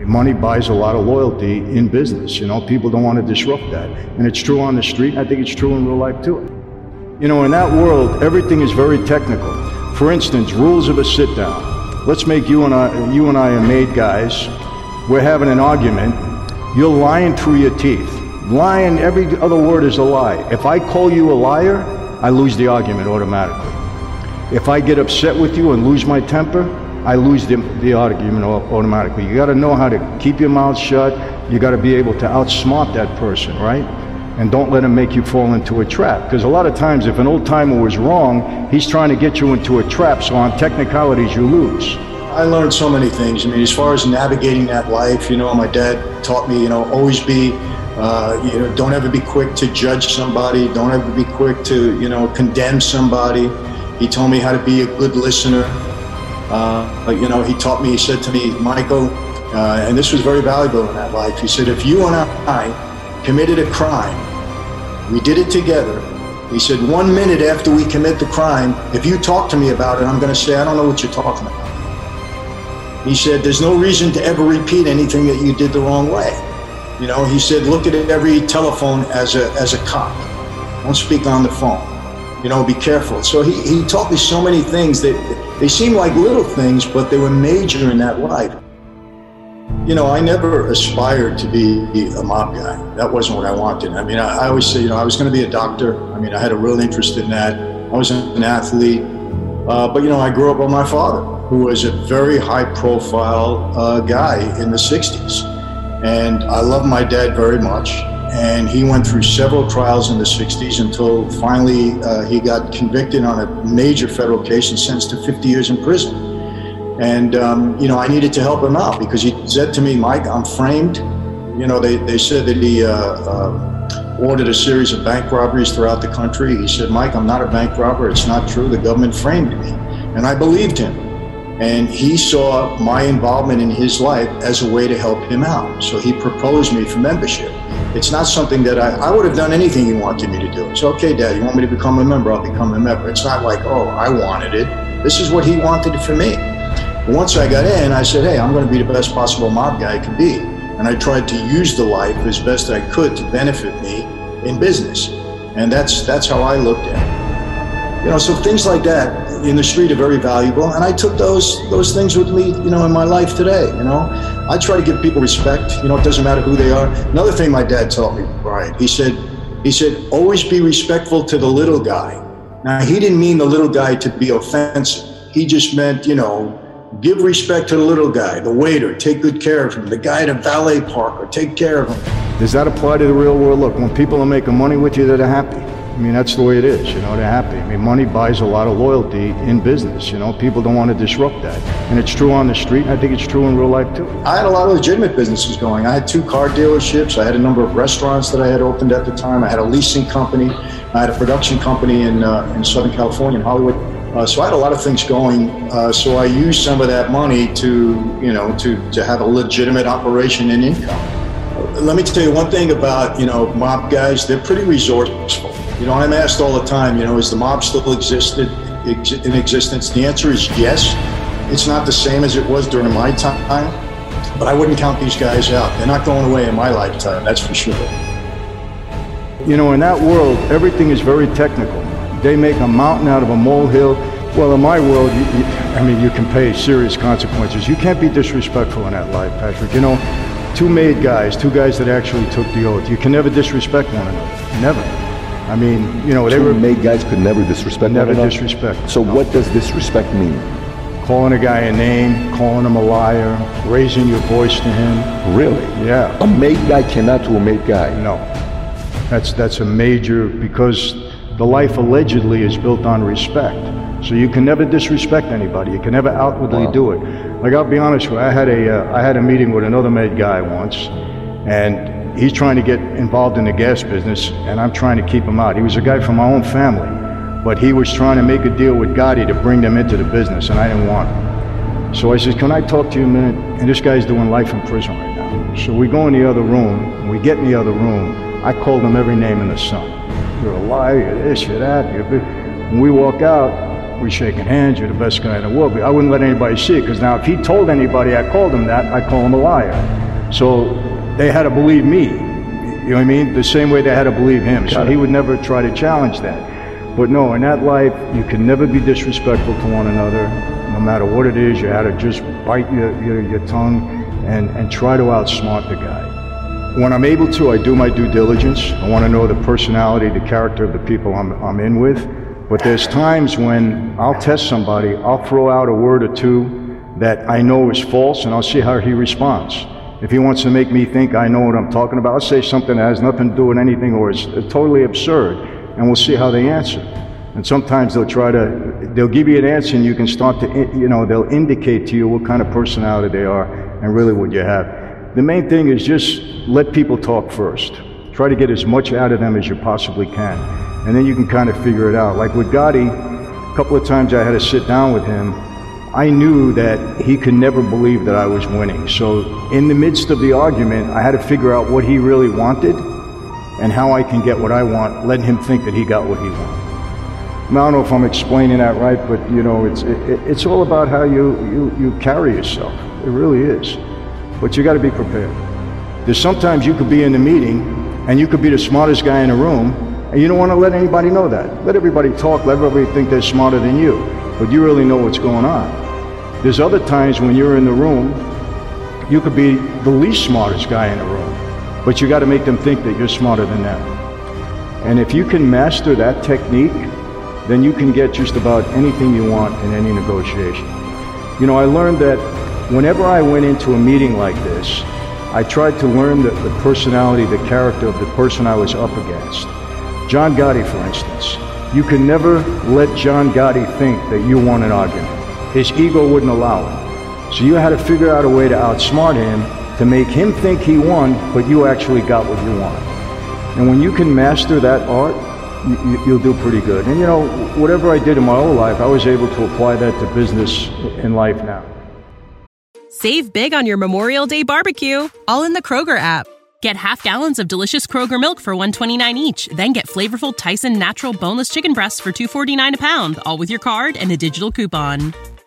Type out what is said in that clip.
Money buys a lot of loyalty in business. You know, people don't want to disrupt that. And it's true on the street. I think it's true in real life too. You know, in that world, everything is very technical. For instance, rules of a sit down. Let's make you and I, you and I are made guys. We're having an argument. You're lying through your teeth. Lying, every other word is a lie. If I call you a liar, I lose the argument automatically. If I get upset with you and lose my temper, I lose the, the argument automatically. You got to know how to keep your mouth shut. You got to be able to outsmart that person, right? And don't let him make you fall into a trap. Because a lot of times, if an old timer was wrong, he's trying to get you into a trap. So on technicalities, you lose. I learned so many things. I mean, as far as navigating that life, you know, my dad taught me, you know, always be, uh, you know, don't ever be quick to judge somebody. Don't ever be quick to, you know, condemn somebody. He told me how to be a good listener. Uh, you know, he taught me, he said to me, Michael, uh, and this was very valuable in that life. He said, if you and I committed a crime, we did it together. He said, one minute after we commit the crime, if you talk to me about it, I'm going to say, I don't know what you're talking about. He said, there's no reason to ever repeat anything that you did the wrong way. You know, he said, look at every telephone as a, as a cop. Don't speak on the phone. You know, be careful. So he, he taught me so many things that they seem like little things, but they were major in that life. You know, I never aspired to be a mob guy. That wasn't what I wanted. I mean, I, I always say, you know, I was going to be a doctor. I mean, I had a real interest in that. I was an athlete. Uh, but, you know, I grew up with my father, who was a very high profile uh, guy in the 60s. And I love my dad very much and he went through several trials in the 60s until finally uh, he got convicted on a major federal case and sentenced to 50 years in prison. And, um, you know, I needed to help him out because he said to me, Mike, I'm framed. You know, they, they said that he uh, uh, ordered a series of bank robberies throughout the country. He said, Mike, I'm not a bank robber. It's not true. The government framed me. And I believed him. And he saw my involvement in his life as a way to help him out. So he proposed me for membership. It's not something that I, I would have done anything he wanted me to do. It's okay, Dad, you want me to become a member? I'll become a member. It's not like, oh, I wanted it. This is what he wanted for me. Once I got in, I said, hey, I'm going to be the best possible mob guy I can be. And I tried to use the life as best I could to benefit me in business. And that's, that's how I looked at it. You know, so things like that in the street are very valuable, and I took those those things with me, you know, in my life today. You know, I try to give people respect. You know, it doesn't matter who they are. Another thing my dad taught me, Brian, he said, he said, always be respectful to the little guy. Now he didn't mean the little guy to be offensive. He just meant, you know, give respect to the little guy, the waiter, take good care of him, the guy at a valet parker, take care of him. Does that apply to the real world? Look, when people are making money with you, they're happy. I mean, that's the way it is, you know, they're happy. I mean, money buys a lot of loyalty in business, you know, people don't want to disrupt that. And it's true on the street, I think it's true in real life too. I had a lot of legitimate businesses going. I had two car dealerships, I had a number of restaurants that I had opened at the time, I had a leasing company, I had a production company in, uh, in Southern California, in Hollywood. Uh, so I had a lot of things going. Uh, so I used some of that money to, you know, to, to have a legitimate operation and income. Let me tell you one thing about, you know, mob guys, they're pretty resourceful. You know, I'm asked all the time, you know, is the mob still existed in existence? The answer is yes. It's not the same as it was during my time, but I wouldn't count these guys out. They're not going away in my lifetime, that's for sure. You know, in that world, everything is very technical. They make a mountain out of a molehill. Well, in my world, you, you, I mean, you can pay serious consequences. You can't be disrespectful in that life, Patrick. You know, two made guys, two guys that actually took the oath. You can never disrespect one another. Never. I mean, you know, they Two were made guys could never disrespect never disrespect. So no. what does disrespect mean? Calling a guy a name, calling him a liar, raising your voice to him. Really? Yeah. A made guy cannot to a made guy. No. That's that's a major because the life allegedly is built on respect. So you can never disrespect anybody. You can never outwardly Wow. do it. Like I'll be honest with you, I had a uh, I had a meeting with another made guy once, and he's trying to get involved in the gas business, and I'm trying to keep him out. He was a guy from my own family, but he was trying to make a deal with Gotti to bring them into the business, and I didn't want him. So I said, "Can I talk to you a minute?" And this guy's doing life in prison right now. So we go in the other room. and We get in the other room. I called him every name in the sun. You're a liar. You're this. You're that. You're bi-" when we walk out, we shaking hands. You're the best guy in the world. But I wouldn't let anybody see it because now if he told anybody I called him that, I call him a liar. So they had to believe me. You know what I mean? The same way they had to believe him. So he would never try to challenge that. But no, in that life, you can never be disrespectful to one another, no matter what it is. You had to just bite your, your, your tongue and, and try to outsmart the guy. When I'm able to, I do my due diligence. I want to know the personality, the character of the people I'm, I'm in with. But there's times when I'll test somebody, I'll throw out a word or two that I know is false, and I'll see how he responds. If he wants to make me think I know what I'm talking about, I'll say something that has nothing to do with anything or is uh, totally absurd, and we'll see how they answer. And sometimes they'll try to, they'll give you an answer, and you can start to, you know, they'll indicate to you what kind of personality they are and really what you have. The main thing is just let people talk first. Try to get as much out of them as you possibly can. And then you can kind of figure it out. Like with Gotti, a couple of times I had to sit down with him. I knew that he could never believe that I was winning. So in the midst of the argument, I had to figure out what he really wanted and how I can get what I want, letting him think that he got what he wanted. I don't know if I'm explaining that right, but you know, it's it, it's all about how you, you, you carry yourself. It really is. But you got to be prepared. There's sometimes you could be in the meeting and you could be the smartest guy in the room, and you don't want to let anybody know that. Let everybody talk. Let everybody think they're smarter than you, but you really know what's going on. There's other times when you're in the room, you could be the least smartest guy in the room, but you got to make them think that you're smarter than them. And if you can master that technique, then you can get just about anything you want in any negotiation. You know, I learned that whenever I went into a meeting like this, I tried to learn the, the personality, the character of the person I was up against. John Gotti, for instance. You can never let John Gotti think that you want an argument. His ego wouldn't allow it. So you had to figure out a way to outsmart him to make him think he won, but you actually got what you wanted. And when you can master that art, you, you'll do pretty good. And you know, whatever I did in my whole life, I was able to apply that to business in life now. Save big on your Memorial Day barbecue, all in the Kroger app. Get half gallons of delicious Kroger milk for 129 each, then get flavorful Tyson natural boneless chicken breasts for 249 a pound, all with your card and a digital coupon.